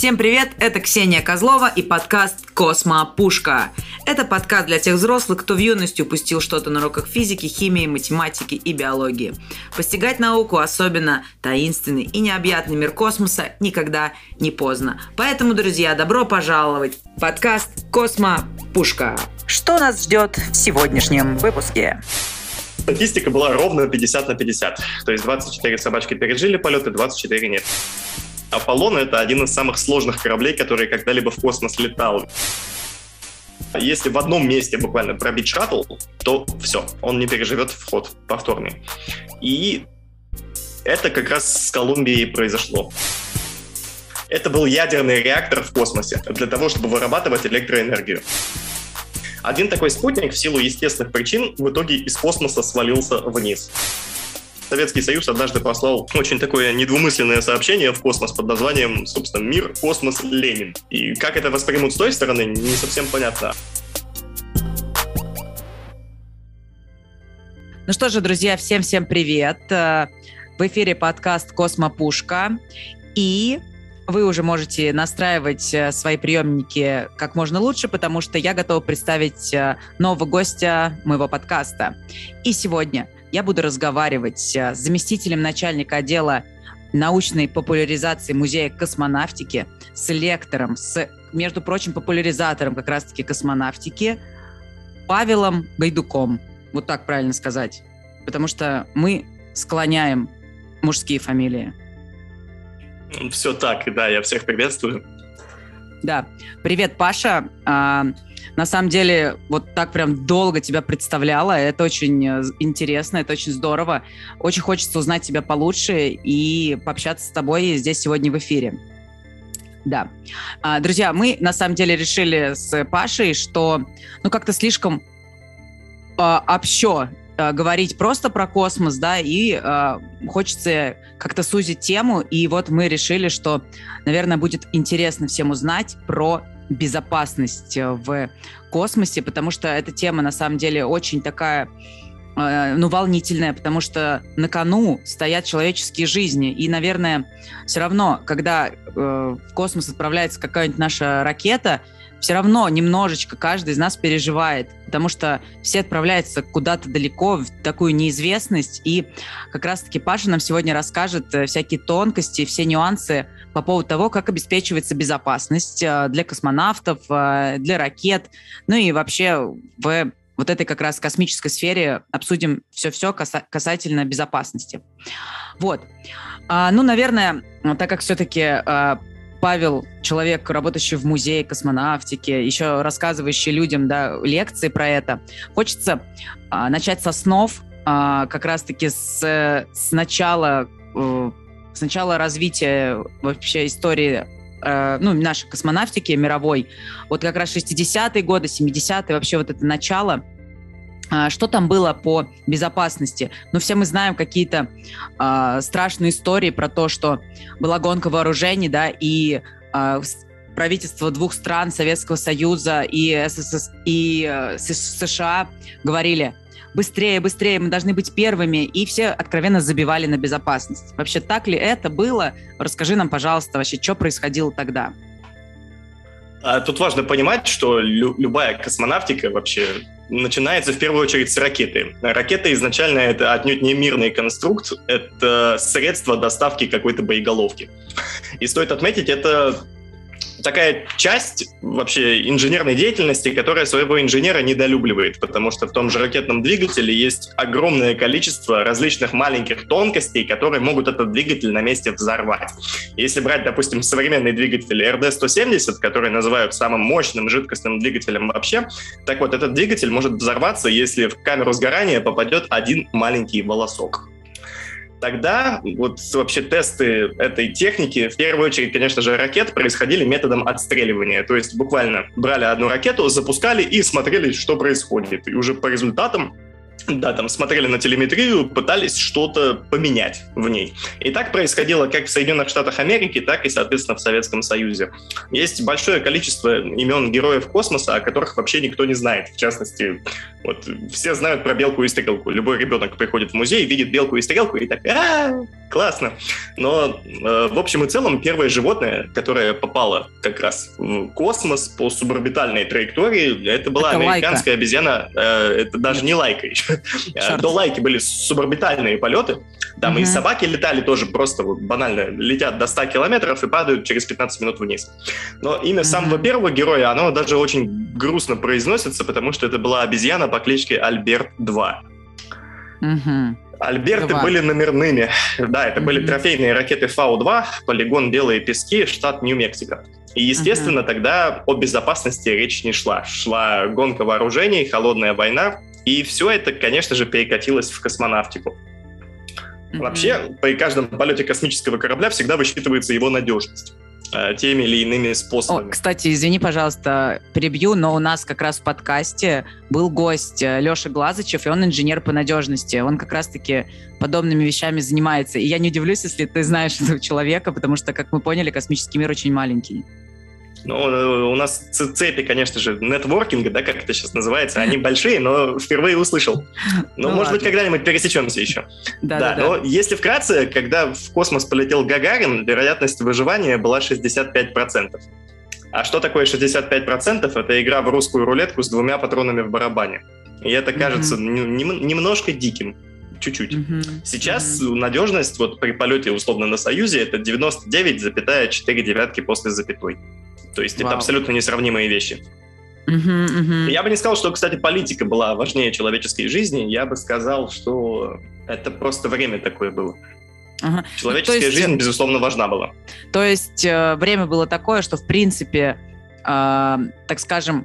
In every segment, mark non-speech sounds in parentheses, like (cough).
Всем привет, это Ксения Козлова и подкаст «Космопушка». Это подкаст для тех взрослых, кто в юности упустил что-то на уроках физики, химии, математики и биологии. Постигать науку, особенно таинственный и необъятный мир космоса, никогда не поздно. Поэтому, друзья, добро пожаловать в подкаст «Космопушка». Что нас ждет в сегодняшнем выпуске? Статистика была ровно 50 на 50. То есть 24 собачки пережили полеты, 24 нет. Аполлон — это один из самых сложных кораблей, который когда-либо в космос летал. Если в одном месте буквально пробить шаттл, то все, он не переживет вход повторный. И это как раз с Колумбией произошло. Это был ядерный реактор в космосе для того, чтобы вырабатывать электроэнергию. Один такой спутник в силу естественных причин в итоге из космоса свалился вниз. Советский Союз однажды послал очень такое недвумысленное сообщение в космос под названием, собственно, «Мир, космос, Ленин». И как это воспримут с той стороны, не совсем понятно. Ну что же, друзья, всем-всем привет. Э, в эфире подкаст «Космопушка». И вы уже можете настраивать э, свои приемники как можно лучше, потому что я готова представить э, нового гостя моего подкаста. И сегодня – я буду разговаривать э, с заместителем начальника отдела научной популяризации Музея космонавтики, с лектором, с, между прочим, популяризатором как раз-таки космонавтики Павелом Гайдуком. Вот так правильно сказать. Потому что мы склоняем мужские фамилии. Все так, да, я всех приветствую. Да. Привет, Паша. А, на самом деле, вот так прям долго тебя представляла. Это очень э, интересно, это очень здорово. Очень хочется узнать тебя получше и пообщаться с тобой здесь сегодня в эфире. Да. А, друзья, мы на самом деле решили с Пашей, что ну как-то слишком а, общо Э, говорить просто про космос, да, и э, хочется как-то сузить тему, и вот мы решили, что, наверное, будет интересно всем узнать про безопасность э, в космосе, потому что эта тема на самом деле очень такая э, ну, волнительная, потому что на кону стоят человеческие жизни. И, наверное, все равно, когда э, в космос отправляется какая-нибудь наша ракета, все равно немножечко каждый из нас переживает, потому что все отправляются куда-то далеко, в такую неизвестность, и как раз-таки Паша нам сегодня расскажет э, всякие тонкости, все нюансы по поводу того, как обеспечивается безопасность э, для космонавтов, э, для ракет, ну и вообще в вот этой как раз космической сфере обсудим все-все касательно безопасности. Вот. А, ну, наверное, так как все-таки Павел, человек, работающий в музее космонавтики, еще рассказывающий людям да, лекции про это, хочется а, начать со снов, а, как раз-таки с, с начала, э, с начала развития вообще истории э, ну, нашей космонавтики мировой. Вот как раз 60-е годы, 70-е, вообще вот это начало – что там было по безопасности? Ну, все мы знаем какие-то э, страшные истории про то, что была гонка вооружений, да, и э, правительство двух стран, Советского Союза и, ССС, и э, США говорили, быстрее, быстрее, мы должны быть первыми, и все откровенно забивали на безопасность. Вообще, так ли это было? Расскажи нам, пожалуйста, вообще, что происходило тогда? Тут важно понимать, что лю- любая космонавтика вообще начинается в первую очередь с ракеты. Ракета изначально это отнюдь не мирный конструкт, это средство доставки какой-то боеголовки. И стоит отметить, это такая часть вообще инженерной деятельности, которая своего инженера недолюбливает, потому что в том же ракетном двигателе есть огромное количество различных маленьких тонкостей, которые могут этот двигатель на месте взорвать. Если брать, допустим, современный двигатель RD-170, который называют самым мощным жидкостным двигателем вообще, так вот, этот двигатель может взорваться, если в камеру сгорания попадет один маленький волосок. Тогда вот вообще тесты этой техники, в первую очередь, конечно же, ракет происходили методом отстреливания. То есть буквально брали одну ракету, запускали и смотрели, что происходит. И уже по результатам да, там смотрели на телеметрию, пытались что-то поменять в ней. И так происходило как в Соединенных Штатах Америки, так и, соответственно, в Советском Союзе. Есть большое количество имен героев космоса, о которых вообще никто не знает. В частности, вот все знают про белку и стрелку. Любой ребенок приходит в музей, видит белку и стрелку и так, а, классно. Но э, в общем и целом первое животное, которое попало как раз в космос по суборбитальной траектории, это была это американская лайка. обезьяна, э, это даже не лайка еще. Черт. До лайки были суборбитальные полеты, там угу. и собаки летали тоже просто вот банально, летят до 100 километров и падают через 15 минут вниз. Но имя угу. самого первого героя, оно даже очень грустно произносится, потому что это была обезьяна по кличке Альберт-2. Угу. Альберты Два. были номерными. Да, это mm-hmm. были трофейные ракеты Фау-2, полигон Белые Пески, штат Нью-Мексико. И, естественно, uh-huh. тогда о безопасности речь не шла. Шла гонка вооружений, холодная война, и все это, конечно же, перекатилось в космонавтику. Mm-hmm. Вообще, при каждом полете космического корабля всегда высчитывается его надежность. Э, теми или иными способами. О, кстати, извини, пожалуйста, перебью, но у нас как раз в подкасте был гость э, Леша Глазычев, и он инженер по надежности. Он как раз-таки подобными вещами занимается. И я не удивлюсь, если ты знаешь (laughs) этого человека, потому что, как мы поняли, космический мир очень маленький. Ну, э, у нас цепи, конечно же, нетворкинга, да, как это сейчас называется, они (laughs) большие, но впервые услышал. Но, ну, может ладно. быть, когда-нибудь пересечемся еще. Да, да, да, но если вкратце, когда в космос полетел Гагарин, вероятность выживания была 65%. А что такое 65%? Это игра в русскую рулетку с двумя патронами в барабане. И это кажется mm-hmm. немножко диким чуть-чуть. Mm-hmm. Сейчас mm-hmm. надежность вот при полете условно на Союзе это 99,4 девятки после запятой. То есть Вау. это абсолютно несравнимые вещи. Uh-huh, uh-huh. Я бы не сказал, что, кстати, политика была важнее человеческой жизни. Я бы сказал, что это просто время такое было. Ага. Человеческая есть, жизнь, безусловно, важна была. То есть э, время было такое, что, в принципе, э, так скажем,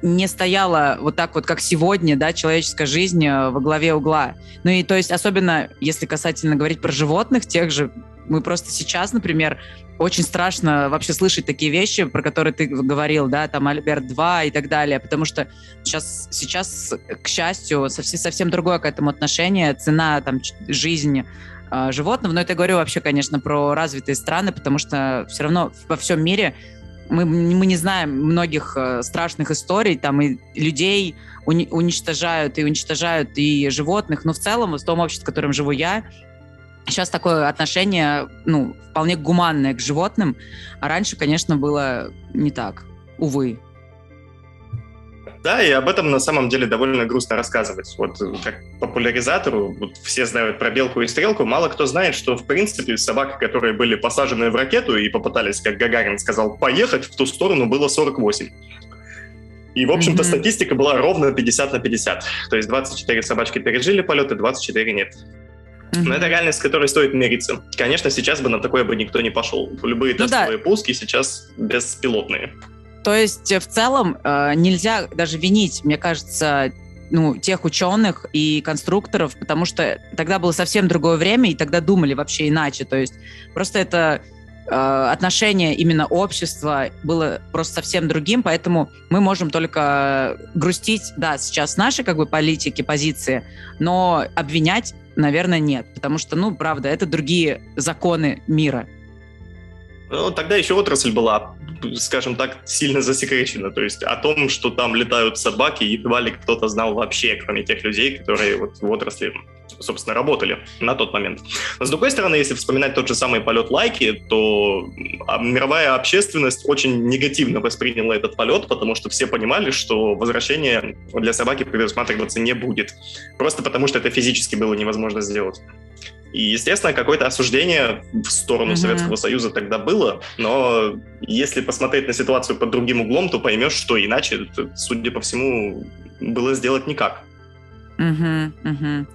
не стояла вот так вот, как сегодня, да, человеческая жизнь э, во главе угла. Ну и то есть, особенно если касательно говорить про животных, тех же, мы просто сейчас, например, очень страшно вообще слышать такие вещи, про которые ты говорил, да, там Альберт 2 и так далее, потому что сейчас, сейчас к счастью, совсем, совсем другое к этому отношение, цена, там, жизни э, животного, но это я говорю вообще, конечно, про развитые страны, потому что все равно во всем мире мы, мы не знаем многих э, страшных историй, там и людей уни, уничтожают, и уничтожают и животных, но в целом, в том обществе, в котором живу я, сейчас такое отношение, ну, вполне гуманное к животным, а раньше, конечно, было не так, увы. Да, и об этом на самом деле довольно грустно рассказывать. Вот как популяризатору, вот все знают про белку и стрелку, мало кто знает, что в принципе собак, которые были посажены в ракету и попытались, как Гагарин сказал, поехать в ту сторону, было 48. И, в общем-то, mm-hmm. статистика была ровно 50 на 50. То есть 24 собачки пережили полеты, 24 нет. Mm-hmm. Но это реальность, с которой стоит мериться. Конечно, сейчас бы на такое бы никто не пошел. Любые ну, тестовые да. пуски сейчас беспилотные. То есть в целом э, нельзя даже винить, мне кажется, ну, тех ученых и конструкторов, потому что тогда было совсем другое время, и тогда думали вообще иначе. То есть просто это э, отношение именно общества было просто совсем другим, поэтому мы можем только грустить, да, сейчас наши как бы политики, позиции, но обвинять наверное, нет. Потому что, ну, правда, это другие законы мира. Ну, тогда еще отрасль была, скажем так, сильно засекречена. То есть о том, что там летают собаки, едва ли кто-то знал вообще, кроме тех людей, которые вот в отрасли собственно, работали на тот момент. Но, с другой стороны, если вспоминать тот же самый полет Лайки, то а, мировая общественность очень негативно восприняла этот полет, потому что все понимали, что возвращение для собаки предусматриваться не будет. Просто потому, что это физически было невозможно сделать. И, естественно, какое-то осуждение в сторону mm-hmm. Советского Союза тогда было, но если посмотреть на ситуацию под другим углом, то поймешь, что иначе, судя по всему, было сделать никак. Угу, угу.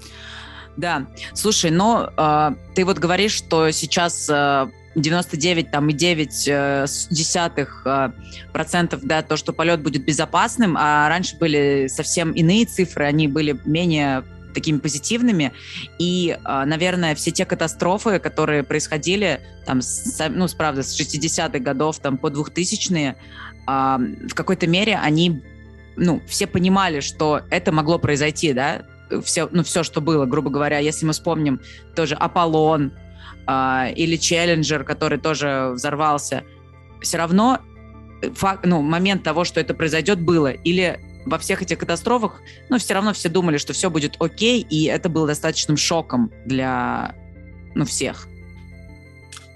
Да, слушай, но э, ты вот говоришь, что сейчас э, 99 там и 9 э, десятых э, процентов, да, то, что полет будет безопасным, а раньше были совсем иные цифры, они были менее такими позитивными. И, наверное, все те катастрофы, которые происходили там, с, ну, правда, с 60-х годов там, по 2000-е, э, в какой-то мере они ну, все понимали, что это могло произойти, да, все, ну, все, что было, грубо говоря, если мы вспомним тоже Аполлон э, или Челленджер, который тоже взорвался, все равно факт, ну, момент того, что это произойдет, было. Или во всех этих катастрофах, ну, все равно все думали, что все будет окей, и это было достаточным шоком для, ну, всех.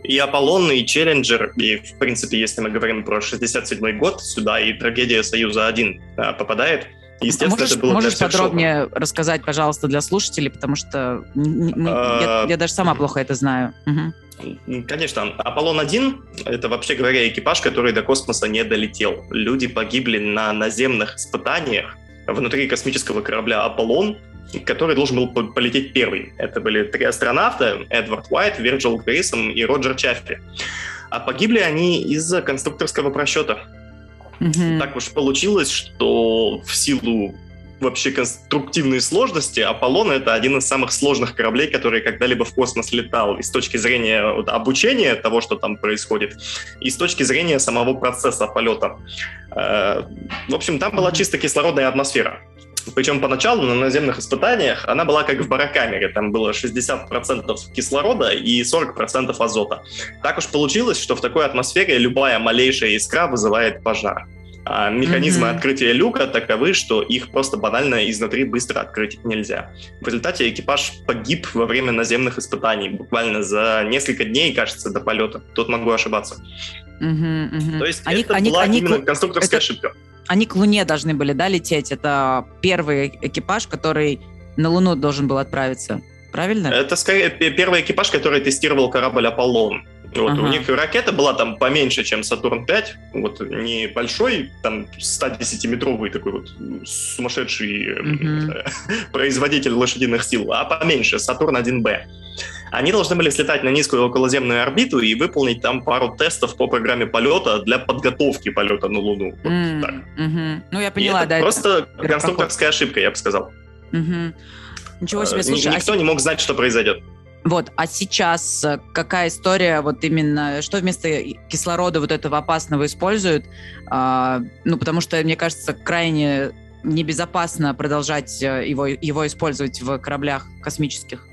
И Аполлон, и Челленджер, и, в принципе, если мы говорим про 67-й год, сюда и трагедия Союза-1 а, попадает. Естественно, можешь, это было можешь подробнее шоком. рассказать, пожалуйста, для слушателей, потому что мы, а... я, я даже сама плохо это знаю. Угу. Конечно, Аполлон-1 — это, вообще говоря, экипаж, который до космоса не долетел. Люди погибли на наземных испытаниях внутри космического корабля «Аполлон», который должен был полететь первый. Это были три астронавта, Эдвард Уайт, Вирджил Грейсон и Роджер Чаффи. А погибли они из-за конструкторского просчета. Mm-hmm. Так уж получилось, что в силу вообще конструктивные сложности, Аполлон — это один из самых сложных кораблей, который когда-либо в космос летал. И с точки зрения вот, обучения того, что там происходит, и с точки зрения самого процесса полета. Э, в общем, там была чисто кислородная атмосфера. Причем поначалу на наземных испытаниях она была как в барокамере. Там было 60% кислорода и 40% азота. Так уж получилось, что в такой атмосфере любая малейшая искра вызывает пожар. А механизмы mm-hmm. открытия люка таковы, что их просто банально изнутри быстро открыть нельзя. В результате экипаж погиб во время наземных испытаний, буквально за несколько дней, кажется, до полета. Тут могу ошибаться. Mm-hmm, mm-hmm. То есть они, это они, была они, именно конструкторская это, ошибка. Они к Луне должны были, да, лететь? Это первый экипаж, который на Луну должен был отправиться, правильно? Это скорее первый экипаж, который тестировал корабль «Аполлон». Вот, ага. У них ракета была там поменьше, чем Сатурн-5, вот не большой, там 110-метровый такой вот сумасшедший угу. (laughs) производитель лошадиных сил, а поменьше, Сатурн-1Б. Они должны были слетать на низкую околоземную орбиту и выполнить там пару тестов по программе полета для подготовки полета на Луну. Вот mm, так. Угу. Ну, я поняла, и да. Просто это конструкторская ошибка, я бы сказал. Угу. Ничего себе, слушай. Никто а... не мог знать, что произойдет. Вот, а сейчас э, какая история, вот именно, что вместо кислорода вот этого опасного используют? А, ну, потому что, мне кажется, крайне небезопасно продолжать э, его, его использовать в кораблях космических.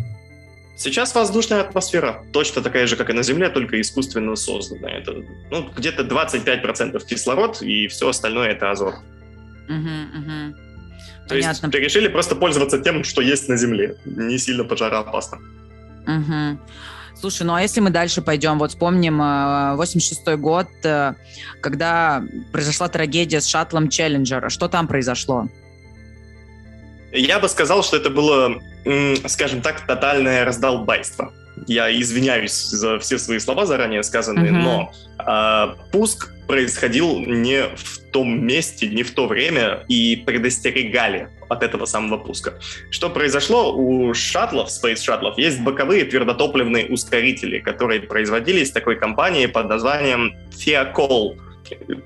Сейчас воздушная атмосфера точно такая же, как и на Земле, только искусственно созданная. Это ну, где-то 25% кислород, и все остальное это азот. Угу, угу. То Понятно. есть решили просто пользоваться тем, что есть на Земле. Не сильно пожароопасно. Угу. Слушай, ну а если мы дальше пойдем, вот вспомним 86 э, год, э, когда произошла трагедия с шаттлом Челленджера. Что там произошло? Я бы сказал, что это было, скажем так, тотальное раздолбайство. Я извиняюсь за все свои слова заранее сказанные, uh-huh. но э, пуск происходил не в том месте, не в то время, и предостерегали от этого самого пуска. Что произошло? У шаттлов, Space шаттлов, есть боковые твердотопливные ускорители, которые производились такой компанией под названием Thiacol.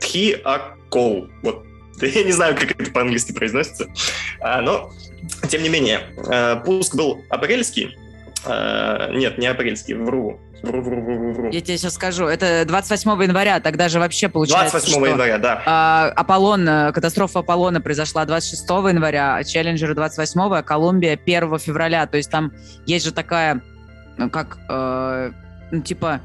Thiacol. Вот (laughs) Я не знаю, как это по-английски произносится. А, но, тем не менее, а, пуск был апрельский. А, нет, не апрельский, вру. Вру, вру, вру, вру. Я тебе сейчас скажу. Это 28 января, тогда же вообще получается, 28 что, января, да. Аполлон, э, катастрофа Аполлона произошла 26 января, а Челленджер 28, а Колумбия 1 февраля. То есть там есть же такая, ну, как, э, ну, типа,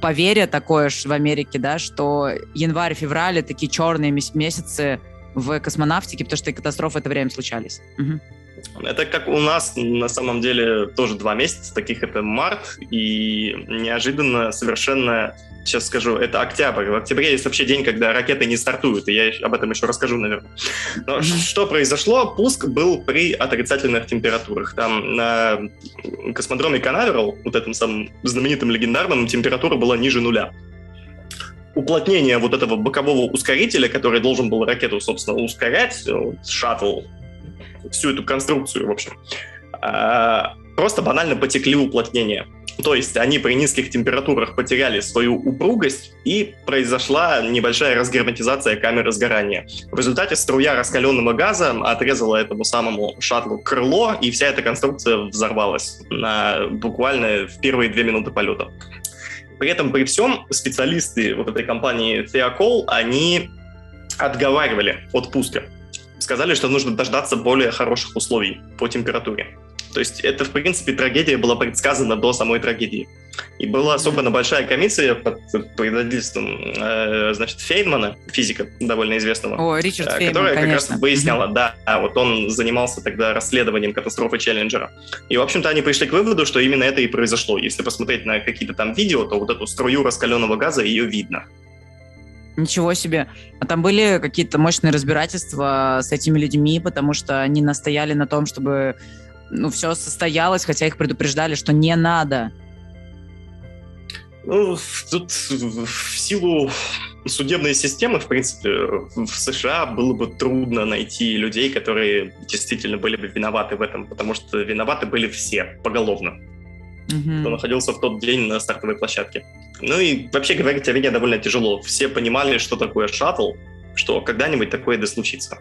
поверье такое в Америке, да, что январь-февраль такие черные месяцы в космонавтике, потому что и катастрофы в это время случались. Угу. Это как у нас на самом деле тоже два месяца, таких это март, и неожиданно совершенно, сейчас скажу, это октябрь. В октябре есть вообще день, когда ракеты не стартуют, и я об этом еще расскажу, наверное. Но что произошло? Пуск был при отрицательных температурах. Там на космодроме Канаверал, вот этом самом знаменитом легендарном, температура была ниже нуля уплотнение вот этого бокового ускорителя, который должен был ракету, собственно, ускорять, вот, шаттл, всю эту конструкцию, в общем, а, просто банально потекли уплотнения. То есть они при низких температурах потеряли свою упругость и произошла небольшая разгерметизация камеры сгорания. В результате струя раскаленного газа отрезала этому самому шаттлу крыло, и вся эта конструкция взорвалась на буквально в первые две минуты полета. При этом, при всем, специалисты вот этой компании Theacol, они отговаривали от пуска. сказали, что нужно дождаться более хороших условий по температуре. То есть это, в принципе, трагедия была предсказана до самой трагедии. И была особенно большая комиссия под предводительством, э, значит, Фейнмана, физика довольно известного, О, Ричард э, Фейнман, которая как конечно. раз выясняла, да, вот он занимался тогда расследованием катастрофы Челленджера. И, в общем-то, они пришли к выводу, что именно это и произошло. Если посмотреть на какие-то там видео, то вот эту струю раскаленного газа, ее видно. Ничего себе. А там были какие-то мощные разбирательства с этими людьми, потому что они настояли на том, чтобы ну, все состоялось, хотя их предупреждали, что не надо. Ну, тут в силу судебной системы, в принципе, в США было бы трудно найти людей, которые действительно были бы виноваты в этом, потому что виноваты были все поголовно, Мгм. кто находился в тот день на стартовой площадке. Ну и вообще говорить о вине довольно тяжело. Все понимали, что такое шаттл, что когда-нибудь такое да случится.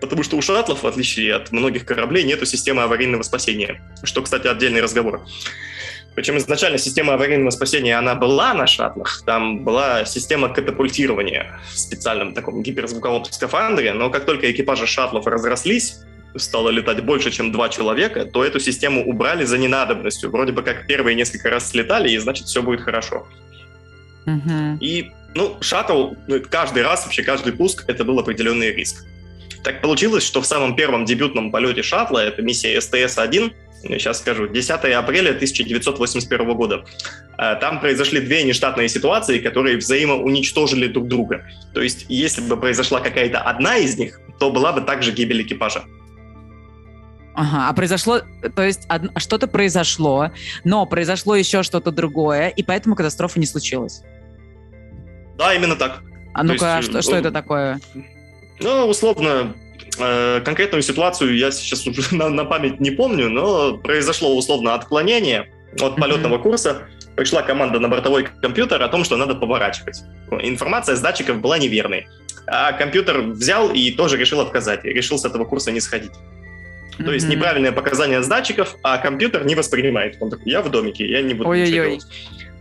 Потому что у шаттлов, в отличие от многих кораблей, нету системы аварийного спасения. Что, кстати, отдельный разговор. Причем изначально система аварийного спасения, она была на шаттлах. Там была система катапультирования в специальном таком гиперзвуковом скафандре. Но как только экипажи шаттлов разрослись, стало летать больше, чем два человека, то эту систему убрали за ненадобностью. Вроде бы как первые несколько раз слетали, и значит все будет хорошо. Мгм. И, ну, шаттл, ну, каждый раз, вообще каждый пуск, это был определенный риск. Так получилось, что в самом первом дебютном полете шаттла, это миссия СТС-1, я сейчас скажу, 10 апреля 1981 года, э, там произошли две нештатные ситуации, которые взаимоуничтожили друг друга. То есть, если бы произошла какая-то одна из них, то была бы также гибель экипажа. Ага, а произошло, то есть од- что-то произошло, но произошло еще что-то другое, и поэтому катастрофа не случилась. Да, именно так. А ну-ка, есть, что, э, что это такое? Ну, условно, э, конкретную ситуацию я сейчас уже (laughs) на, на память не помню, но произошло условно отклонение от полетного курса. Пришла команда на бортовой компьютер о том, что надо поворачивать. Информация с датчиков была неверной. А компьютер взял и тоже решил отказать. И решил с этого курса не сходить. То есть Мгм. неправильные показания с датчиков, а компьютер не воспринимает. Он такой, я в домике, я не буду ничего Ой-ой-ой. делать.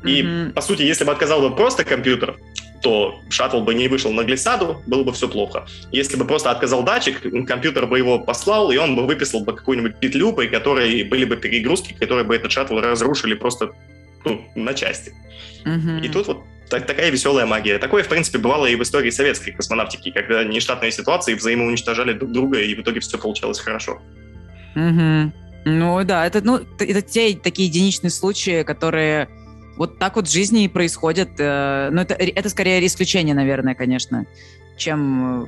И, Мгм. по сути, если бы отказал бы просто компьютер, то шаттл бы не вышел на глиссаду, было бы все плохо. Если бы просто отказал датчик, компьютер бы его послал, и он бы выписал бы какую-нибудь петлю, при которой были бы перегрузки, которые бы этот шаттл разрушили просто ну, на части. Мгм. И тут вот так- такая веселая магия. Такое, в принципе, бывало и в истории советской космонавтики, когда нештатные ситуации взаимоуничтожали друг друга, и в итоге все получалось хорошо. Мгм. Ну да, это, ну, это те такие единичные случаи, которые вот так вот в жизни и происходят. э, Ну, это, это скорее исключение, наверное, конечно, чем э,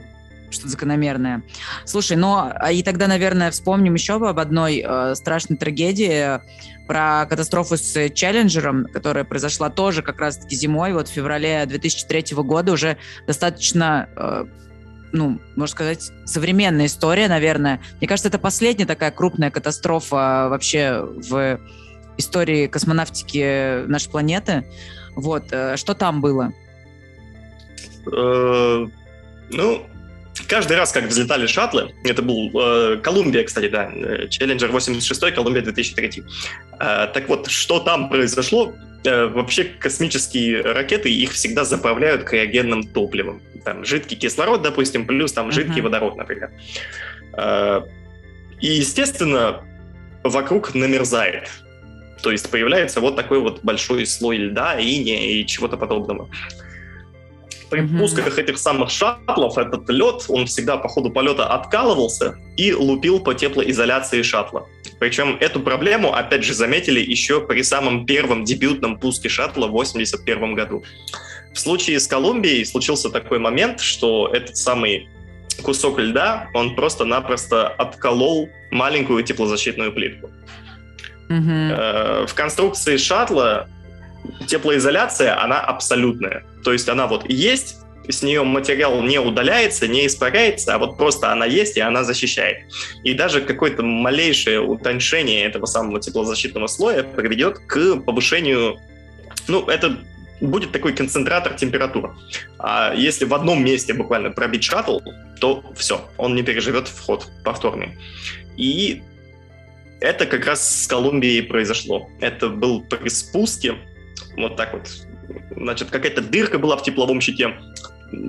что-то закономерное. Слушай, ну, а и тогда, наверное, вспомним еще об одной э, страшной трагедии, про катастрофу с Челленджером, которая произошла тоже как раз-таки зимой, вот в феврале 2003 года, уже достаточно э, ну, можно сказать, современная история, наверное. Мне кажется, это последняя такая крупная катастрофа вообще в истории космонавтики нашей планеты. Вот, э, что там было? Э, Ну, каждый раз, как взлетали шаттлы, это был э, Колумбия, кстати, да, э, Челленджер 86, Колумбия 2003. Э, Так вот, что там произошло? Э, Вообще космические ракеты, их всегда заправляют криогенным топливом. Там жидкий кислород, допустим, плюс там жидкий Мгм. водород, например. Э, И, естественно, вокруг намерзает. То есть появляется вот такой вот большой слой льда, иния и чего-то подобного. При пусках этих самых шаттлов этот лед, он всегда по ходу полета откалывался и лупил по теплоизоляции шаттла. Причем эту проблему, опять же, заметили еще при самом первом дебютном пуске шаттла в 1981 году. В случае с Колумбией случился такой момент, что этот самый кусок льда, он просто-напросто отколол маленькую теплозащитную плитку. Э, В конструкции шаттла теплоизоляция, она абсолютная. То есть она вот есть, с нее материал не удаляется, не испаряется, а вот просто она есть, и она защищает. И даже какое-то малейшее утоньшение этого самого теплозащитного слоя приведет к повышению, ну, это будет такой концентратор температур. А если в одном месте буквально пробить шаттл, то все, он не переживет вход повторный. И это как раз с Колумбией произошло. Это был при спуске, вот так вот, значит, какая-то дырка была в тепловом щите,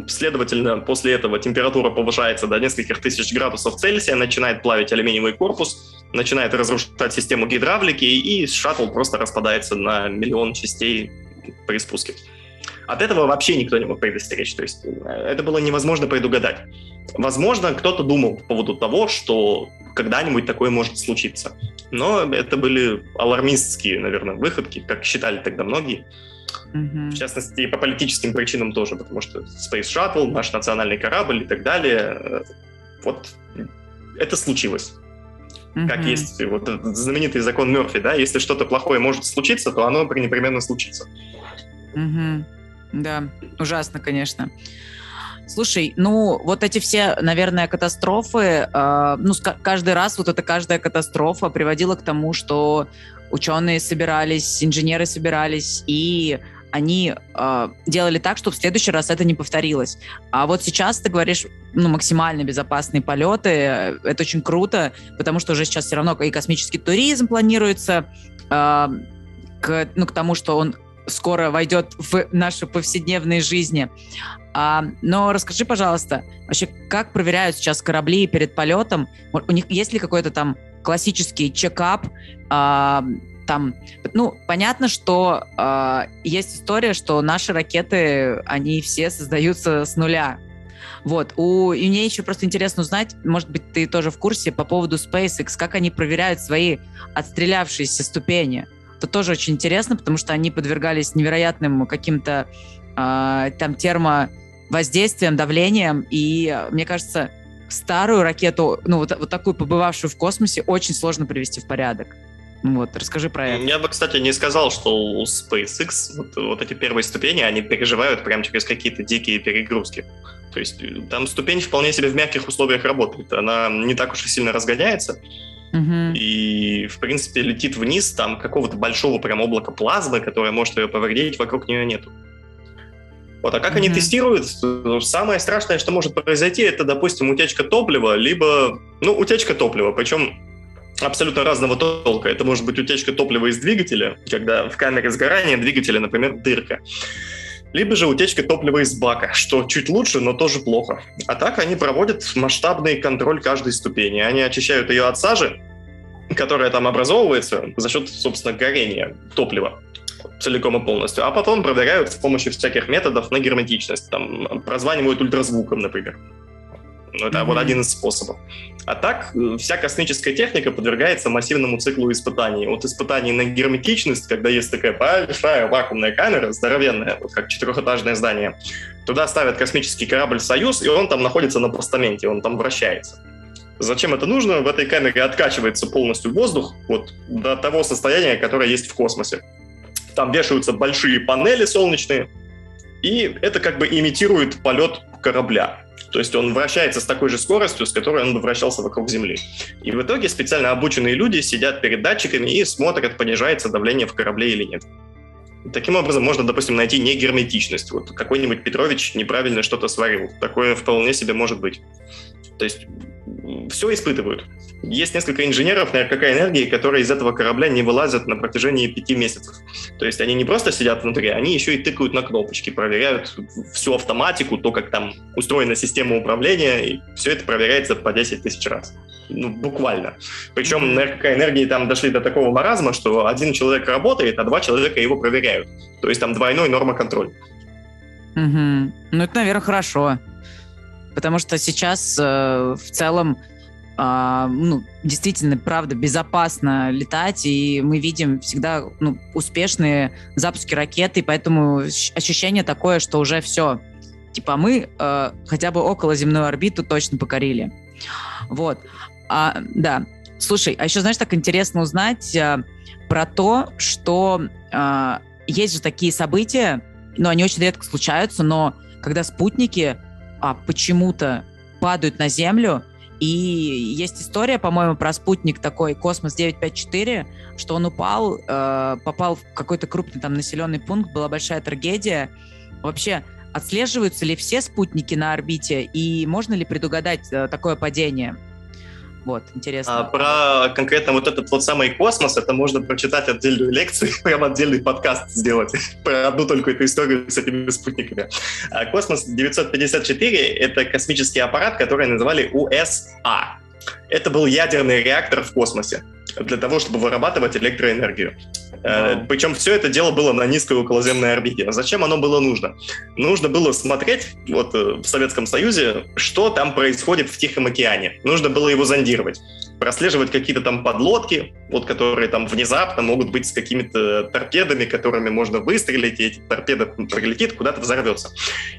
Следовательно, после этого температура повышается до нескольких тысяч градусов Цельсия, начинает плавить алюминиевый корпус, начинает разрушать систему гидравлики, и шаттл просто распадается на миллион частей при спуске. От этого вообще никто не мог предостеречь. То есть э, это было невозможно предугадать. Возможно, кто-то думал по поводу того, что когда-нибудь такое может случиться. Но это были алармистские, наверное, выходки, как считали тогда многие. Mm-hmm. В частности, по политическим причинам тоже, потому что Space Shuttle, наш национальный корабль и так далее. Э, вот это случилось. Mm-hmm. Как есть вот знаменитый закон Мерфи, да, если что-то плохое может случиться, то оно непременно случится. Mm-hmm. Да, ужасно, конечно. Слушай, ну вот эти все, наверное, катастрофы, э, ну каждый раз вот эта каждая катастрофа приводила к тому, что ученые собирались, инженеры собирались и они э, делали так, чтобы в следующий раз это не повторилось. А вот сейчас ты говоришь, ну, максимально безопасные полеты, это очень круто, потому что уже сейчас все равно и космический туризм планируется, э, к, ну, к тому, что он скоро войдет в нашу повседневные жизни. А, но расскажи, пожалуйста, вообще, как проверяют сейчас корабли перед полетом? У них есть ли какой-то там классический чекап? А, там, ну, понятно, что а, есть история, что наши ракеты, они все создаются с нуля. Вот. У, и мне еще просто интересно узнать, может быть, ты тоже в курсе по поводу SpaceX, как они проверяют свои отстрелявшиеся ступени. Это тоже очень интересно, потому что они подвергались невероятным каким-то э, там термовоздействием, давлением, и мне кажется, старую ракету, ну вот, вот такую побывавшую в космосе, очень сложно привести в порядок. Вот, расскажи про это. Я бы, кстати, не сказал, что у SpaceX вот, вот эти первые ступени, они переживают прямо через какие-то дикие перегрузки. То есть э, там ступень вполне себе в мягких условиях работает. Она не так уж и сильно разгоняется, Угу. И, в принципе, летит вниз, там какого-то большого прям облака плазмы, которое может ее повредить, вокруг нее нету. Вот, а как mm они тестируют? Самое страшное, что может произойти, это, допустим, утечка топлива, либо, ну, утечка топлива, причем абсолютно разного толка. Это может быть утечка топлива из двигателя, когда в камере сгорания двигателя, например, дырка. Либо же утечка топлива из бака, что чуть лучше, но тоже плохо. А так они проводят масштабный контроль каждой ступени. Они очищают ее от сажи, которая там образовывается за счет, собственно, горения топлива целиком и полностью, а потом проверяют с помощью всяких методов на герметичность, там прозванивают ультразвуком, например. Ну, это mm-hmm. вот один из способов. А так, э, вся космическая техника подвергается массивному циклу испытаний. От испытаний на герметичность, когда есть такая большая вакуумная камера, здоровенная, вот как четырехэтажное здание, туда ставят космический корабль «Союз», и он там находится на постаменте, он там вращается. Зачем это нужно? В этой камере откачивается полностью воздух вот до того состояния, которое есть в космосе. Там вешаются большие панели солнечные, и это как бы имитирует полет корабля. То есть он вращается с такой же скоростью, с которой он бы вращался вокруг Земли. И в итоге специально обученные люди сидят перед датчиками и смотрят, понижается давление в корабле или нет. Таким образом, можно, допустим, найти негерметичность. Вот какой-нибудь Петрович неправильно что-то сварил. Такое вполне себе может быть. То есть все испытывают. Есть несколько инженеров на РКК энергии, которые из этого корабля не вылазят на протяжении пяти месяцев. То есть они не просто сидят внутри, они еще и тыкают на кнопочки, проверяют всю автоматику, то, как там устроена система управления, и все это проверяется по 10 тысяч раз. Ну, буквально. Причем на РКК энергии там дошли до такого маразма, что один человек работает, а два человека его проверяют. То есть там двойной нормоконтроль. Угу. Ну, это, наверное, хорошо. Потому что сейчас э, в целом э, ну, действительно, правда, безопасно летать, и мы видим всегда ну, успешные запуски ракеты, и поэтому ощущение такое, что уже все. Типа мы э, хотя бы около земной орбиту точно покорили. Вот. А, да. Слушай, а еще, знаешь, так интересно узнать э, про то, что э, есть же такие события, но они очень редко случаются, но когда спутники а, почему-то падают на Землю. И есть история, по-моему, про спутник такой Космос 954, что он упал, э, попал в какой-то крупный там населенный пункт, была большая трагедия. Вообще, отслеживаются ли все спутники на орбите и можно ли предугадать э, такое падение? Вот, интересно. А, про конкретно вот этот вот самый космос, это можно прочитать отдельную лекцию, (laughs) прям отдельный подкаст сделать (laughs) про одну только эту историю с этими спутниками. А, космос 954 — это космический аппарат, который называли УСА. Это был ядерный реактор в космосе для того, чтобы вырабатывать электроэнергию. Wow. Э, Причем все это дело было на низкой околоземной орбите. Зачем оно было нужно? Нужно было смотреть вот э, в Советском Союзе, что там происходит в Тихом океане. Нужно было его зондировать прослеживать какие-то там подлодки, вот которые там внезапно могут быть с какими-то торпедами, которыми можно выстрелить, и эти торпеда прилетит, куда-то взорвется.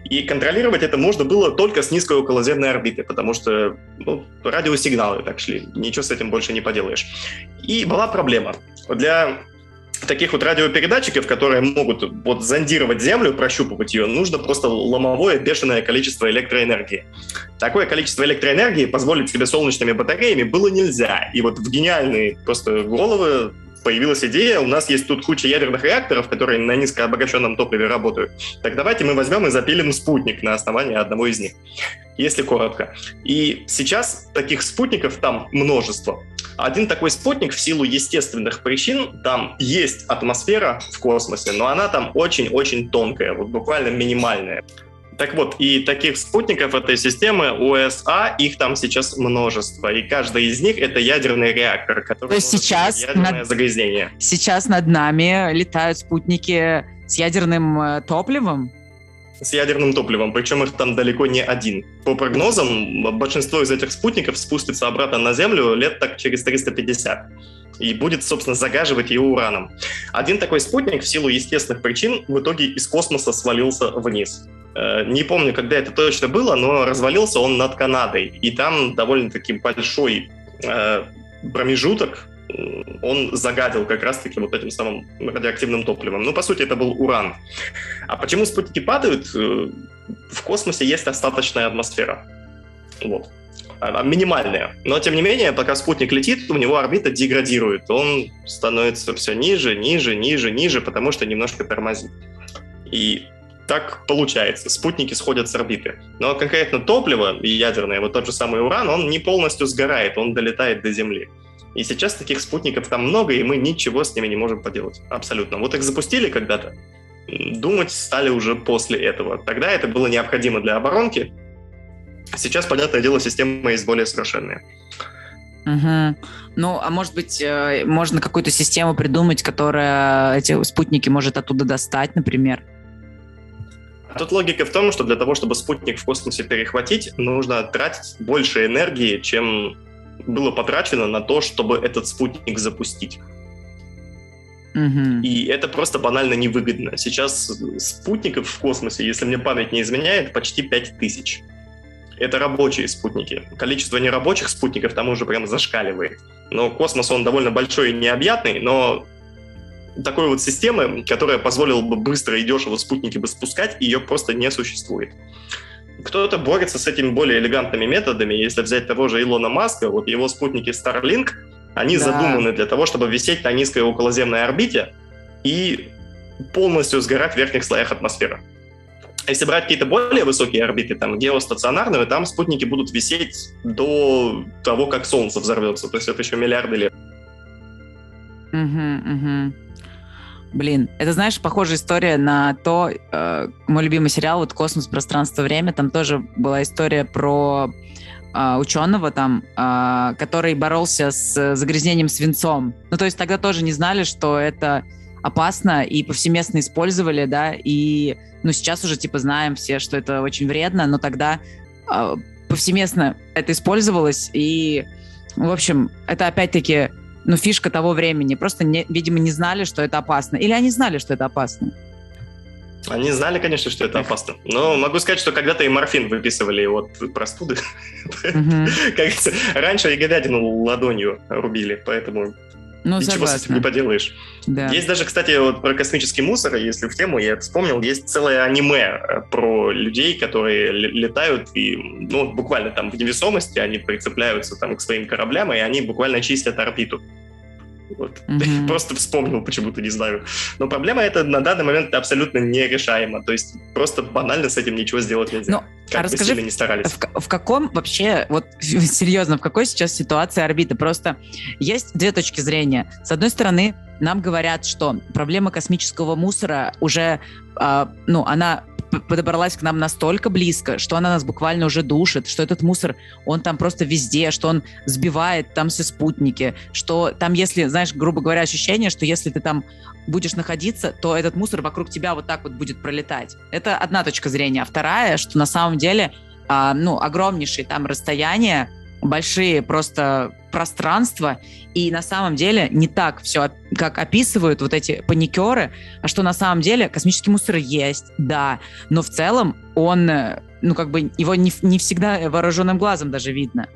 И контролировать это можно было только с низкой околоземной орбиты, потому что ну, радиосигналы так шли, ничего с этим больше не поделаешь. И была проблема. Для таких вот радиопередатчиков, которые могут вот зондировать Землю, прощупывать ее, нужно просто ломовое бешеное количество электроэнергии. Такое количество электроэнергии позволить себе солнечными батареями было нельзя. И вот в гениальные просто головы появилась идея, у нас есть тут куча ядерных реакторов, которые на низкообогащенном топливе работают. Так давайте мы возьмем и запилим спутник на основании одного из них, если коротко. И сейчас таких спутников там множество. Один такой спутник в силу естественных причин, там есть атмосфера в космосе, но она там очень-очень тонкая, вот буквально минимальная. Так вот, и таких спутников этой системы УСА, их там сейчас множество, и каждый из них это ядерный реактор, который То есть сейчас ядерное над... загрязнение. Сейчас над нами летают спутники с ядерным э, топливом? С ядерным топливом, причем их там далеко не один. По прогнозам, большинство из этих спутников спустится обратно на Землю лет так через 350 и будет, собственно, загаживать ее ураном. Один такой спутник в силу естественных причин в итоге из космоса свалился вниз. Э, не помню, когда это точно было, но развалился он над Канадой. И там довольно-таки большой э, промежуток он загадил как раз-таки вот этим самым радиоактивным топливом. Ну, по сути, это был уран. А почему спутники падают? Э, в космосе есть остаточная атмосфера. Вот. Минимальная. Но, тем не менее, пока спутник летит, у него орбита деградирует. Он становится все ниже, ниже, ниже, ниже, потому что немножко тормозит. И так получается. Спутники сходят с орбиты. Но конкретно топливо ядерное, вот тот же самый уран, он не полностью сгорает, он долетает до Земли. И сейчас таких спутников там много, и мы ничего с ними не можем поделать. Абсолютно. Вот их запустили когда-то, думать стали уже после этого. Тогда это было необходимо для оборонки. Сейчас, понятное дело, система есть более совершенная. Угу. Ну, а может быть, э, можно какую-то систему придумать, которая эти спутники может оттуда достать, например? А тут логика в том, что для того, чтобы спутник в космосе перехватить, нужно тратить больше энергии, чем было потрачено на то, чтобы этот спутник запустить. Угу. И это просто банально невыгодно. Сейчас спутников в космосе, если мне память не изменяет, почти 5000. Это рабочие спутники. Количество нерабочих спутников там уже прям зашкаливает. Но космос, он довольно большой и необъятный, но такой вот системы, которая позволила бы быстро и дешево спутники бы спускать, ее просто не существует. Кто-то борется с этими более элегантными методами. Если взять того же Илона Маска, вот его спутники Starlink, они да. задуманы для того, чтобы висеть на низкой околоземной орбите и полностью сгорать в верхних слоях атмосферы. Если брать какие-то более высокие орбиты, там геостационарные, там спутники будут висеть до того, как Солнце взорвется. То есть это еще миллиарды лет. Угу, угу. Блин, это, знаешь, похожая история на то, э, мой любимый сериал, вот «Космос, пространство, время», там тоже была история про э, ученого там, э, который боролся с загрязнением свинцом. Ну, то есть тогда тоже не знали, что это опасно, и повсеместно использовали, да, и, ну, сейчас уже, типа, знаем все, что это очень вредно, но тогда э, повсеместно это использовалось, и, в общем, это опять-таки ну, фишка того времени. Просто, не, видимо, не знали, что это опасно. Или они знали, что это опасно? Они знали, конечно, что это опасно. Но могу сказать, что когда-то и морфин выписывали от простуды. (laughs) Раньше и говядину ладонью рубили, поэтому ну, Ничего согласна. с этим не поделаешь. Да. Есть даже, кстати, вот про космический мусор, если в тему, я вспомнил, есть целое аниме э, про людей, которые летают и, ну, буквально там в невесомости, они прицепляются там к своим кораблям, и они буквально чистят орбиту. Вот. (laughs) Mm-hmm. Просто вспомнил почему-то, не знаю. Но проблема это на данный момент абсолютно нерешаема. То есть просто банально с этим ничего сделать нельзя. Ну, как а расскажи, не старались. В, в каком вообще, вот (laughs) серьезно, в какой сейчас ситуации орбиты? Просто есть две точки зрения. С одной стороны, нам говорят, что проблема космического мусора уже, э, ну, она подобралась к нам настолько близко, что она нас буквально уже душит, что этот мусор, он там просто везде, что он сбивает там все спутники, что там, если, знаешь, грубо говоря, ощущение, что если ты там будешь находиться, то этот мусор вокруг тебя вот так вот будет пролетать. Это одна точка зрения. А вторая, что на самом деле, а, ну, огромнейшие там расстояния, большие просто пространства, и на самом деле не так все, как описывают вот эти паникеры, а что на самом деле космический мусор есть, да, но в целом он, ну как бы его не, не всегда вооруженным глазом даже видно.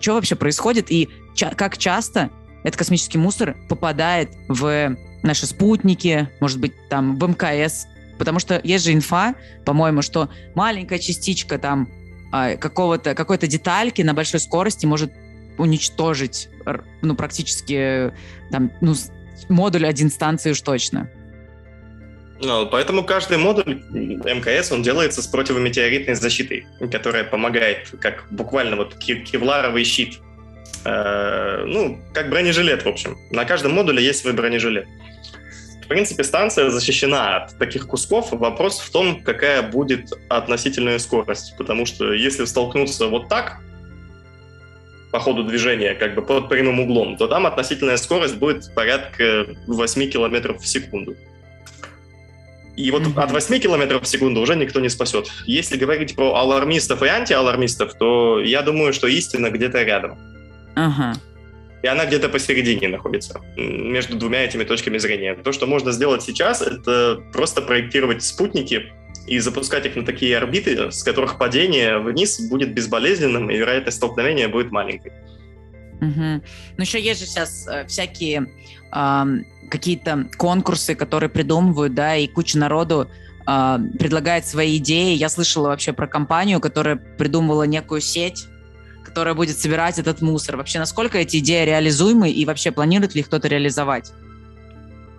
Что вообще происходит и ча- как часто этот космический мусор попадает в наши спутники, может быть, там в МКС, потому что есть же инфа, по-моему, что маленькая частичка там какого-то, какой-то детальки на большой скорости может уничтожить, ну, практически, там, ну, модуль один станции уж точно. Ну, поэтому каждый модуль МКС, он делается с противометеоритной защитой, которая помогает, как буквально вот кевларовый щит. Э, ну, как бронежилет, в общем. На каждом модуле есть свой бронежилет. В принципе, станция защищена от таких кусков. Вопрос в том, какая будет относительная скорость. Потому что если столкнуться вот так, по ходу движения, как бы под прямым углом, то там относительная скорость будет порядка 8 км в секунду. И вот mm-hmm. от 8 км в секунду уже никто не спасет. Если говорить про алармистов и антиалармистов, то я думаю, что истина где-то рядом. Ага. Uh-huh. И она где-то посередине находится, между двумя этими точками зрения. То, что можно сделать сейчас, это просто проектировать спутники и запускать их на такие орбиты, с которых падение вниз будет безболезненным, и вероятность столкновения будет маленькой. Угу. Ну, еще есть же сейчас э, всякие э, какие-то конкурсы, которые придумывают, да, и куча народу э, предлагает свои идеи. Я слышала вообще про компанию, которая придумывала некую сеть, которая будет собирать этот мусор. Вообще, насколько эти идеи реализуемы и вообще планирует ли кто-то реализовать?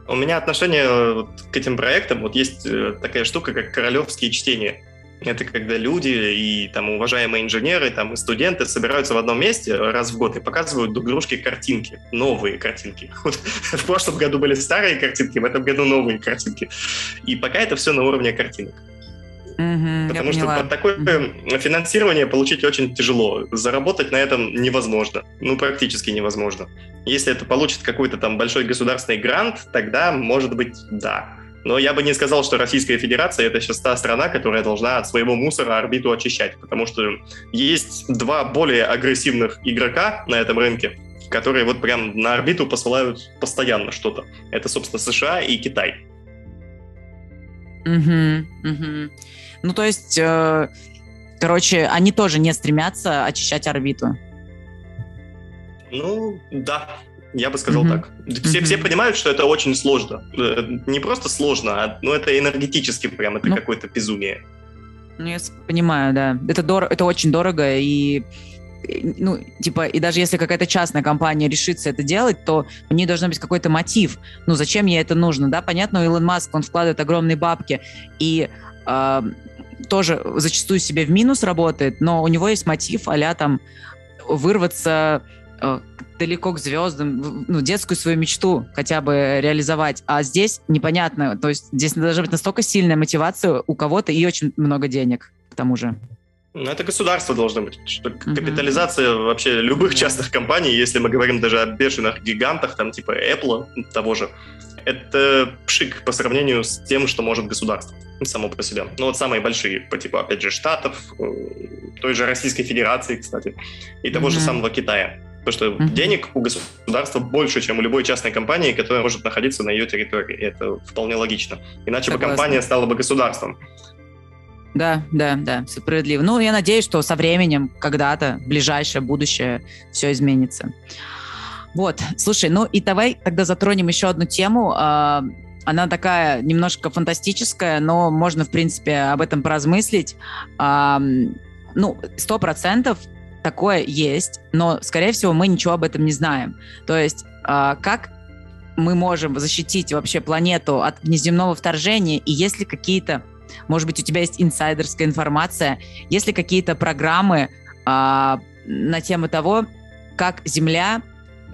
У меня отношение э, вот к этим проектам, вот есть э, такая штука, как королевские чтения. Это когда люди и там уважаемые инженеры, там и студенты собираются в одном месте раз в год и показывают друг дружке картинки, новые картинки. (laughs) Вот в прошлом году были старые картинки, в этом году новые картинки. И пока это все на уровне картинок. Угу, Потому что под такое угу. финансирование получить очень тяжело. Заработать на этом невозможно. Ну, практически невозможно. Если это получит какой-то там большой государственный грант, тогда, может быть, да. Но я бы не сказал, что Российская Федерация это сейчас та страна, которая должна от своего мусора орбиту очищать, потому что есть два более агрессивных игрока на этом рынке, которые вот прям на орбиту посылают постоянно что-то. Это, собственно, США и Китай. Угу, угу. Ну, то есть, э, короче, они тоже не стремятся очищать орбиту. Ну, да, я бы сказал mm-hmm. так. Все, mm-hmm. все понимают, что это очень сложно. Э, не просто сложно, а ну, это энергетически прям, это ну, какое-то безумие. Ну, я понимаю, да. Это, дор- это очень дорого, и ну, типа, и даже если какая-то частная компания решится это делать, то у нее должен быть какой-то мотив. Ну, зачем ей это нужно, да? Понятно, Илон Маск, он вкладывает огромные бабки, и э, тоже зачастую себе в минус работает, но у него есть мотив а там вырваться э, далеко к звездам, ну, детскую свою мечту хотя бы реализовать. А здесь непонятно. То есть здесь должна быть настолько сильная мотивация у кого-то и очень много денег к тому же. Ну, это государство должно быть. Что mm-hmm. Капитализация вообще любых частных компаний, если мы говорим даже о бешеных гигантах, там типа Apple того же, это пшик по сравнению с тем, что может государство само по себе. Ну вот самые большие, по типу, опять же, Штатов, э, той же Российской Федерации, кстати, и того mm-hmm. же самого Китая. Потому что mm-hmm. денег у государства больше, чем у любой частной компании, которая может находиться на ее территории. И это вполне логично. Иначе Согласна. бы компания стала бы государством. Да, да, да, справедливо. Ну, я надеюсь, что со временем, когда-то, в ближайшее будущее, все изменится. Вот, слушай, ну и давай тогда затронем еще одну тему. Она такая немножко фантастическая, но можно, в принципе, об этом поразмыслить. Ну, сто процентов такое есть, но, скорее всего, мы ничего об этом не знаем. То есть, а, как мы можем защитить вообще планету от внеземного вторжения, и есть ли какие-то может быть, у тебя есть инсайдерская информация, есть ли какие-то программы а, на тему того, как Земля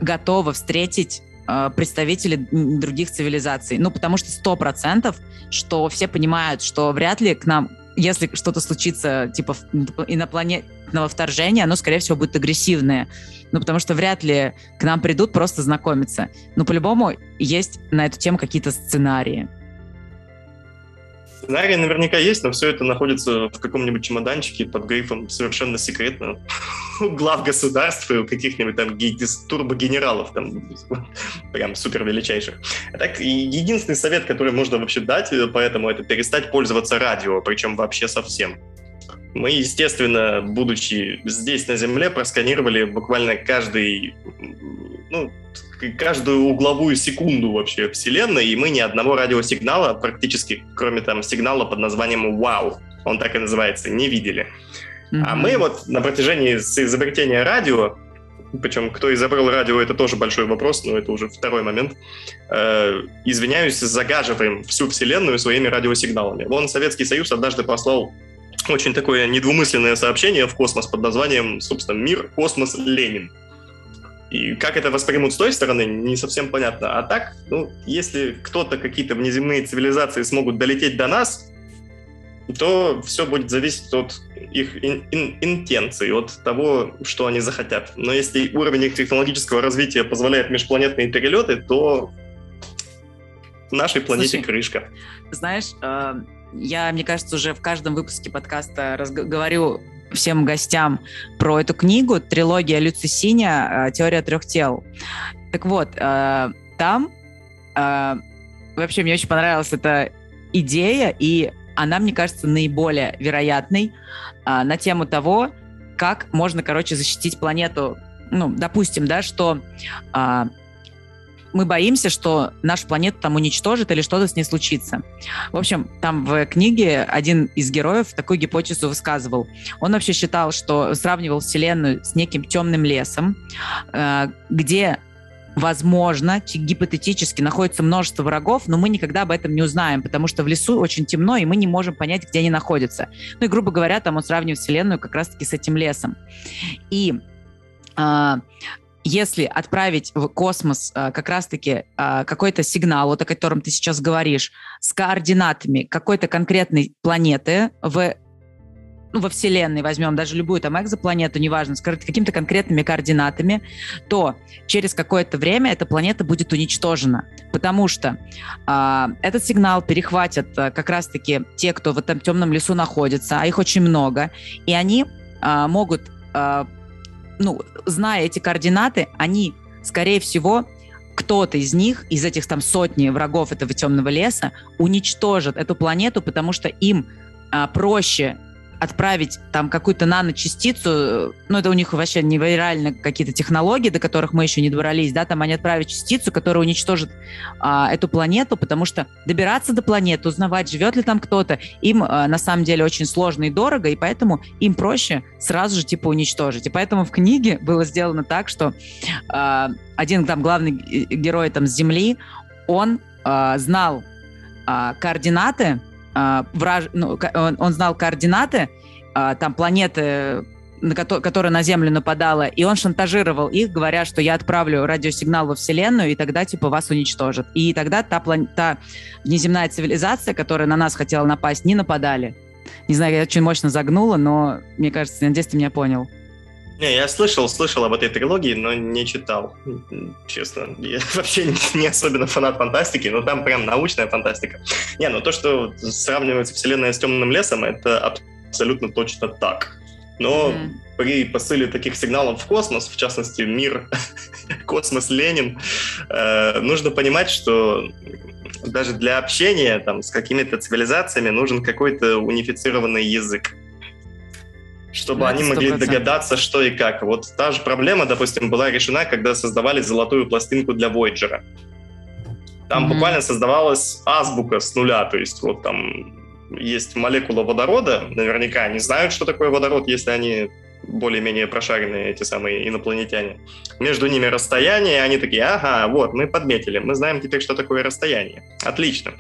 готова встретить а, представителей других цивилизаций. Ну, потому что сто процентов, что все понимают, что вряд ли к нам, если что-то случится, типа инопланетного вторжения, оно, скорее всего, будет агрессивное. Ну, потому что вряд ли к нам придут просто знакомиться. Но по-любому есть на эту тему какие-то сценарии. Сценарий наверняка есть, но все это находится в каком-нибудь чемоданчике под грифом совершенно секретно. У (laughs) глав государства и у каких-нибудь там турбогенералов, там, (laughs) прям супер величайших. Так, единственный совет, который можно вообще дать, э, поэтому это перестать пользоваться радио, причем вообще совсем. Мы, естественно, будучи здесь на Земле, просканировали буквально каждый, ну, каждую угловую секунду вообще Вселенной, и мы ни одного радиосигнала практически, кроме там сигнала под названием «Вау», он так и называется, не видели. Mm-hmm. А мы вот на протяжении изобретения радио, причем кто изобрел радио, это тоже большой вопрос, но это уже второй момент, э, извиняюсь, загаживаем всю Вселенную своими радиосигналами. Вон Советский Союз однажды послал очень такое недвумысленное сообщение в космос под названием, собственно, «Мир, космос, Ленин». И как это воспримут с той стороны, не совсем понятно. А так, ну, если кто-то, какие-то внеземные цивилизации смогут долететь до нас, то все будет зависеть от их ин- ин- интенций, от того, что они захотят. Но если уровень их технологического развития позволяет межпланетные перелеты, то нашей планете Слушай, крышка. Знаешь, э, я, мне кажется, уже в каждом выпуске подкаста говорю всем гостям про эту книгу «Трилогия Люцисиня. Э, Теория трех тел». Так вот, э, там э, вообще мне очень понравилась эта идея, и она, мне кажется, наиболее вероятной на тему того, как можно, короче, защитить планету. Ну, допустим, да, что мы боимся, что нашу планету там уничтожит или что-то с ней случится. В общем, там в книге один из героев такую гипотезу высказывал. Он вообще считал, что сравнивал Вселенную с неким темным лесом, э, где возможно, гипотетически находится множество врагов, но мы никогда об этом не узнаем, потому что в лесу очень темно, и мы не можем понять, где они находятся. Ну и, грубо говоря, там он сравнивает Вселенную как раз-таки с этим лесом. И а, если отправить в космос э, как раз-таки э, какой-то сигнал, вот о котором ты сейчас говоришь, с координатами какой-то конкретной планеты в ну, во Вселенной возьмем даже любую там экзопланету, неважно, с какими-то конкретными координатами, то через какое-то время эта планета будет уничтожена, потому что э, этот сигнал перехватят э, как раз-таки те, кто в этом темном лесу находится, а их очень много, и они э, могут э, ну, зная эти координаты, они, скорее всего, кто-то из них, из этих там сотни врагов этого темного леса, уничтожит эту планету, потому что им а, проще отправить там какую-то наночастицу, ну, это у них вообще невероятно какие-то технологии, до которых мы еще не добрались, да, там они отправят частицу, которая уничтожит а, эту планету, потому что добираться до планеты, узнавать, живет ли там кто-то, им а, на самом деле очень сложно и дорого, и поэтому им проще сразу же, типа, уничтожить. И поэтому в книге было сделано так, что а, один там главный герой там с Земли, он а, знал а, координаты а, враж... ну, он, он знал координаты а, там планеты, на ко- которая на Землю нападала, и он шантажировал их, говоря, что я отправлю радиосигнал во Вселенную, и тогда типа вас уничтожат. И тогда та, план... та внеземная цивилизация, которая на нас хотела напасть, не нападали. Не знаю, я очень мощно загнула, но мне кажется, надеюсь, ты меня понял. Не, я слышал, слышал об этой трилогии, но не читал, честно. Я (laughs) вообще не особенно фанат фантастики, но там прям научная фантастика. Не, ну то, что сравнивается Вселенная с темным лесом, это абсолютно точно так. Но mm-hmm. при посыле таких сигналов в космос, в частности, мир, (laughs) космос, Ленин, э, нужно понимать, что даже для общения там, с какими-то цивилизациями нужен какой-то унифицированный язык чтобы они могли догадаться, что и как. Вот та же проблема, допустим, была решена, когда создавали золотую пластинку для Voyager. Там mm-hmm. буквально создавалась азбука с нуля, то есть вот там есть молекула водорода, наверняка они знают, что такое водород, если они более-менее прошаренные, эти самые инопланетяне. Между ними расстояние, они такие, ага, вот, мы подметили, мы знаем теперь, что такое расстояние. Отлично.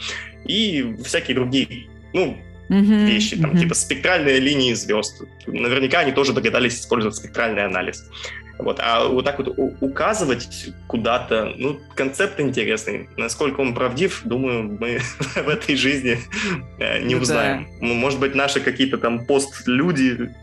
И всякие другие, ну, mm-hmm. вещи, там, mm-hmm. типа спектральные линии звезд. Наверняка они тоже догадались использовать спектральный анализ. Вот. А вот так вот указывать куда-то, ну, концепт интересный. Насколько он правдив, думаю, мы (laughs) в этой жизни э, не ну, узнаем. Да. Может быть, наши какие-то там пост-люди,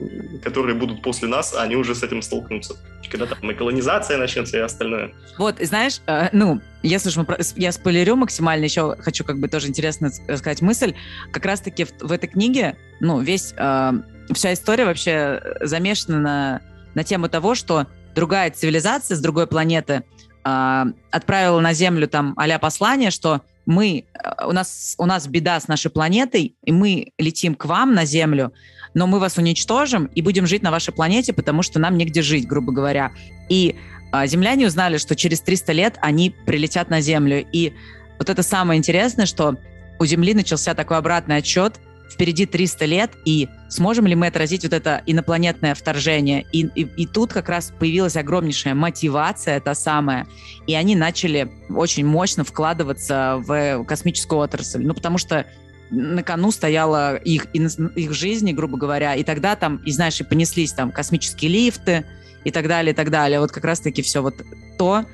которые будут после нас, они уже с этим столкнутся. Когда там и колонизация начнется и остальное. Вот, знаешь, э, ну, если уж мы, я спойлерю максимально, еще хочу как бы тоже интересно сказать мысль. Как раз-таки в, в этой книге, ну, весь, э, вся история вообще замешана на, на тему того, что другая цивилизация с другой планеты э, отправила на Землю там а послание, что мы, э, у нас, у нас беда с нашей планетой, и мы летим к вам на Землю, но мы вас уничтожим и будем жить на вашей планете, потому что нам негде жить, грубо говоря. И э, земляне узнали, что через 300 лет они прилетят на Землю. И вот это самое интересное, что у Земли начался такой обратный отчет, впереди 300 лет, и сможем ли мы отразить вот это инопланетное вторжение? И, и, и тут как раз появилась огромнейшая мотивация, та самая, и они начали очень мощно вкладываться в космическую отрасль. Ну, потому что на кону стояла их, их жизни, грубо говоря, и тогда там, и знаешь, и понеслись там космические лифты и так далее, и так далее. Вот как раз-таки все вот то,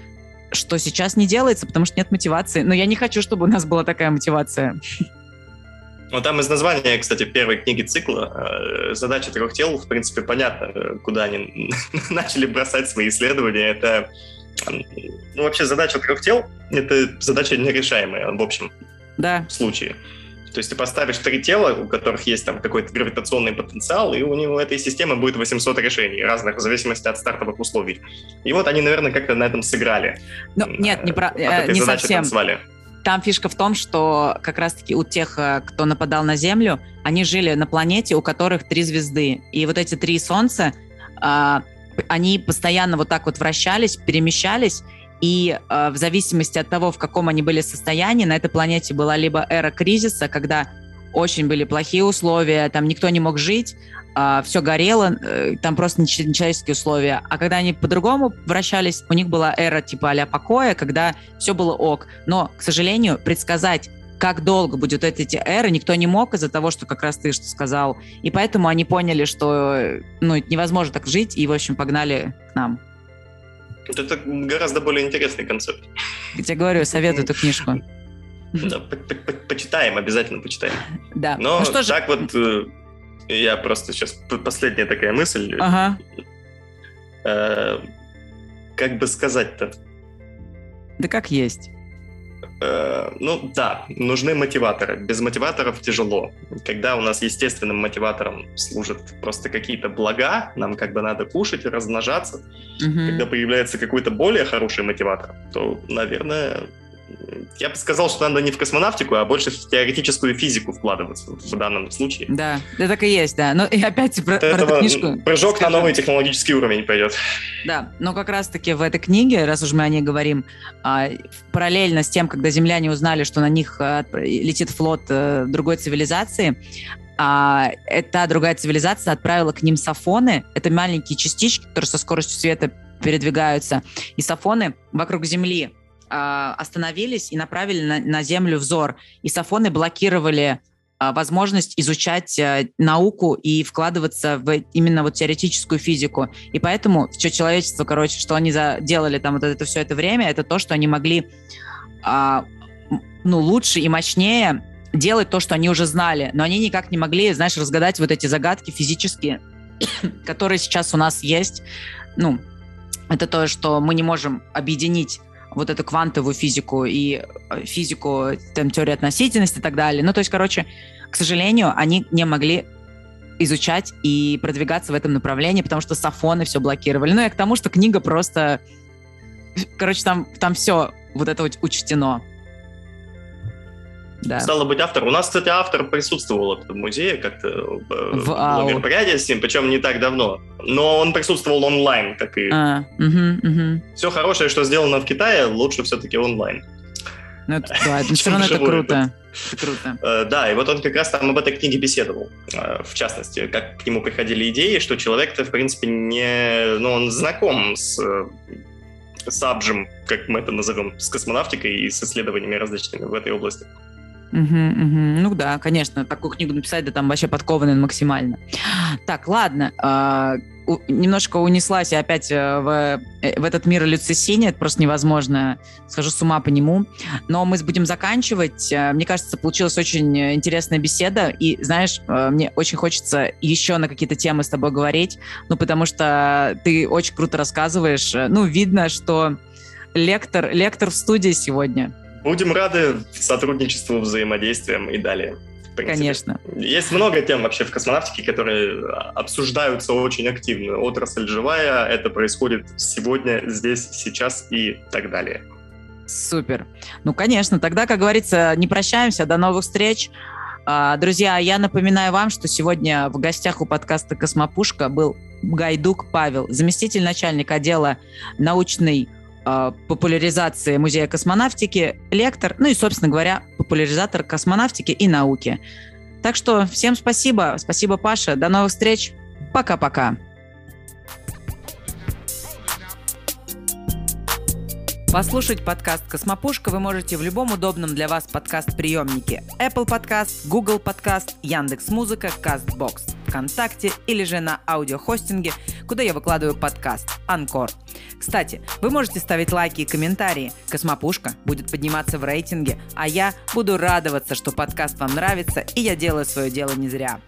что сейчас не делается, потому что нет мотивации. Но я не хочу, чтобы у нас была такая мотивация. Ну, там из названия, кстати, первой книги цикла э, задача трех тел, в принципе, понятно, куда они (laughs) начали бросать свои исследования. Это ну, вообще задача трех тел — это задача нерешаемая в общем да. случае. То есть ты поставишь три тела, у которых есть там какой-то гравитационный потенциал, и у него этой системы будет 800 решений разных в зависимости от стартовых условий. И вот они, наверное, как-то на этом сыграли. Ну, нет, не, про, э, не совсем. Танцевали. Там фишка в том, что как раз-таки у тех, э, кто нападал на Землю, они жили на планете, у которых три звезды. И вот эти три Солнца, а, они постоянно вот так вот вращались, перемещались, и э, в зависимости от того, в каком они были состоянии, на этой планете была либо эра кризиса, когда очень были плохие условия, там никто не мог жить, а, все горело, э, там просто нечеловеческие условия. А когда они по-другому вращались, у них была эра типа а покоя, когда все было ок. Но, к сожалению, предсказать как долго будет эти эры, никто не мог из-за того, что как раз ты что сказал. И поэтому они поняли, что ну, невозможно так жить, и, в общем, погнали к нам. Это гораздо более интересный концепт. Я тебе говорю, советую эту книжку. Да, почитаем, обязательно почитаем. Да. Но ну, что так же... вот э, я просто сейчас последняя такая мысль. Ага. Э, как бы сказать-то? Да как есть. Э, ну да, нужны мотиваторы. Без мотиваторов тяжело. Когда у нас естественным мотиватором служат просто какие-то блага, нам как бы надо кушать и размножаться. Угу. Когда появляется какой-то более хороший мотиватор, то, наверное, я бы сказал, что надо не в космонавтику, а больше в теоретическую физику вкладываться в данном случае. Да, да так и есть, да. Но и опять про, про эту книжку... Прыжок скажем. на новый технологический уровень пойдет. Да, но как раз-таки в этой книге, раз уж мы о ней говорим, а, параллельно с тем, когда земляне узнали, что на них а, летит флот а, другой цивилизации, а, эта другая цивилизация отправила к ним сафоны. Это маленькие частички, которые со скоростью света передвигаются. И сафоны вокруг Земли остановились и направили на, на Землю взор. И сафоны блокировали а, возможность изучать а, науку и вкладываться в именно вот теоретическую физику. И поэтому все человечество, короче, что они делали там вот это все это время, это то, что они могли ну, лучше и мощнее делать то, что они уже знали, но они никак не могли, знаешь, разгадать вот эти загадки физические, (coughs) которые сейчас у нас есть. Ну, это то, что мы не можем объединить вот эту квантовую физику и э, физику, там, теории относительности и так далее. Ну, то есть, короче, к сожалению, они не могли изучать и продвигаться в этом направлении, потому что сафоны все блокировали. Ну, и к тому, что книга просто... Короче, там, там все вот это вот учтено. Да. Стало быть, автор. У нас, кстати, автор присутствовал в музее как-то э, в, в мероприятии с ним, причем не так давно. Но он присутствовал онлайн, как и... А, угу, угу. Все хорошее, что сделано в Китае, лучше все-таки онлайн. Ну, это, да, это все равно это круто. Это круто. Э, да, и вот он как раз там об этой книге беседовал. Э, в частности, как к нему приходили идеи, что человек-то, в принципе, не... Ну, он знаком с с Абжем, как мы это назовем, с космонавтикой и с исследованиями различными в этой области. Угу, угу. Ну да, конечно, такую книгу написать, да там вообще подкованный максимально. Так, ладно, э, немножко унеслась я опять э, в, э, в этот мир люцисини, это просто невозможно, схожу с ума по нему. Но мы будем заканчивать. Э, мне кажется, получилась очень интересная беседа, и, знаешь, мне очень хочется еще на какие-то темы с тобой говорить, ну, потому что ты очень круто рассказываешь. Ну, видно, что лектор, лектор в студии сегодня. Будем рады сотрудничеству, взаимодействиям и далее. Конечно. Есть много тем вообще в космонавтике, которые обсуждаются очень активно. Отрасль живая, это происходит сегодня, здесь, сейчас и так далее. Супер. Ну, конечно. Тогда, как говорится, не прощаемся. До новых встреч. А, друзья, я напоминаю вам, что сегодня в гостях у подкаста «Космопушка» был Гайдук Павел, заместитель начальника отдела научной популяризации Музея космонавтики, лектор, ну и, собственно говоря, популяризатор космонавтики и науки. Так что всем спасибо. Спасибо, Паша. До новых встреч. Пока-пока. Послушать подкаст «Космопушка» вы можете в любом удобном для вас подкаст-приемнике. Apple Podcast, Google Podcast, Яндекс.Музыка, CastBox, ВКонтакте или же на аудиохостинге, куда я выкладываю подкаст «Анкор». Кстати, вы можете ставить лайки и комментарии. «Космопушка» будет подниматься в рейтинге, а я буду радоваться, что подкаст вам нравится, и я делаю свое дело не зря.